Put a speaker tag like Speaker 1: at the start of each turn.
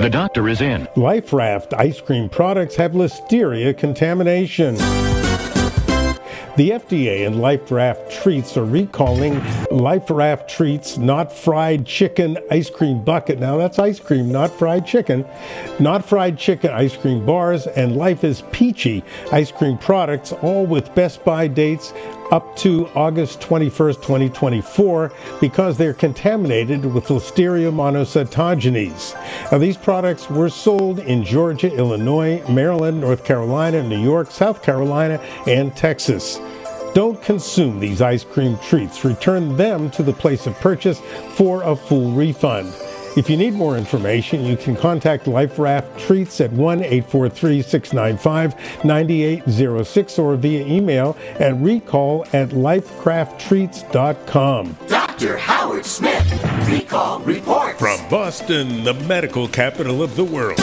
Speaker 1: The doctor is in.
Speaker 2: Life Raft ice cream products have listeria contamination. The FDA and Life Raft Treats are recalling Life Raft Treats Not Fried Chicken Ice Cream Bucket. Now that's ice cream, not fried chicken. Not fried chicken ice cream bars and Life is Peachy ice cream products, all with Best By dates up to August 21st, 2024, because they're contaminated with Listeria monocytogenes. Now, these products were sold in Georgia, Illinois, Maryland, North Carolina, New York, South Carolina, and Texas. Don't consume these ice cream treats. Return them to the place of purchase for a full refund. If you need more information, you can contact Life Raft Treats at 1 843 695 9806 or via email at recall at liferafttreats.com.
Speaker 3: Dr. Howard Smith, Recall Report.
Speaker 2: From Boston, the medical capital of the world.